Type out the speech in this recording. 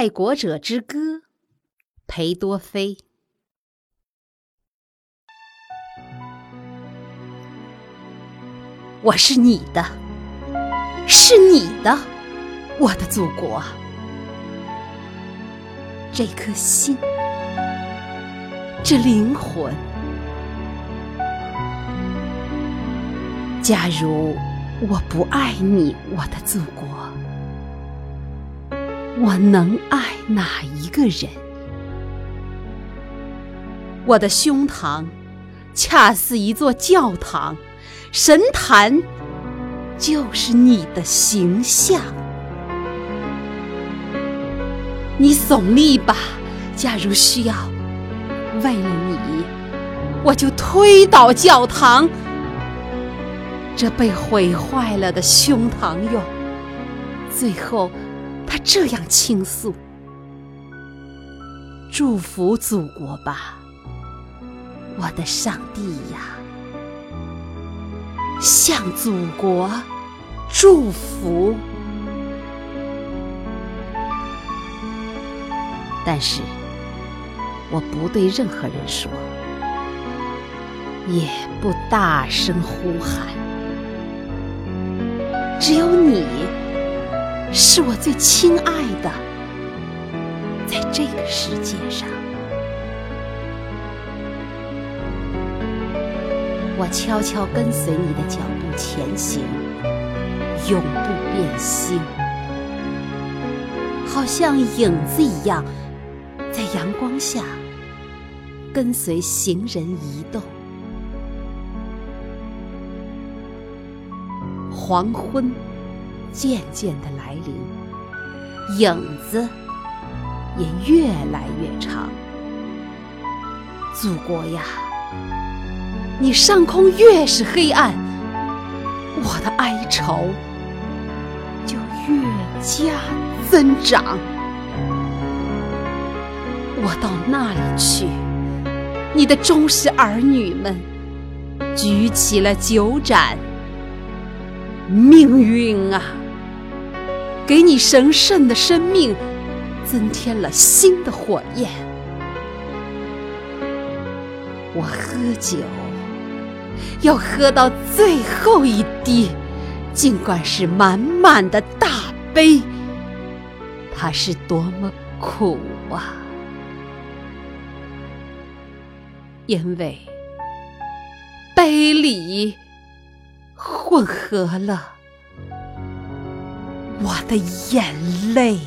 爱国者之歌》，裴多菲。我是你的，是你的，我的祖国。这颗心，这灵魂。假如我不爱你，我的祖国，我能爱哪一个人？我的胸膛恰似一座教堂，神坛就是你的形象。你耸立吧，假如需要，为了你，我就推倒教堂。这被毁坏了的胸膛哟，最后这样倾诉：“祝福祖国吧，我的上帝呀，向祖国祝福。”但是，我不对任何人说，也不大声呼喊。只有你是我最亲爱的，在这个世界上，我悄悄跟随你的脚步前行，永不变心，好像影子一样，在阳光下跟随行人移动。黄昏渐渐的来临，影子也越来越长。祖国呀，你上空越是黑暗，我的哀愁就越加增长。我到那里去，你的忠实儿女们举起了酒盏。命运啊，给你神圣的生命增添了新的火焰。我喝酒，要喝到最后一滴，尽管是满满的大杯，它是多么苦啊！因为杯里。混合了我的眼泪。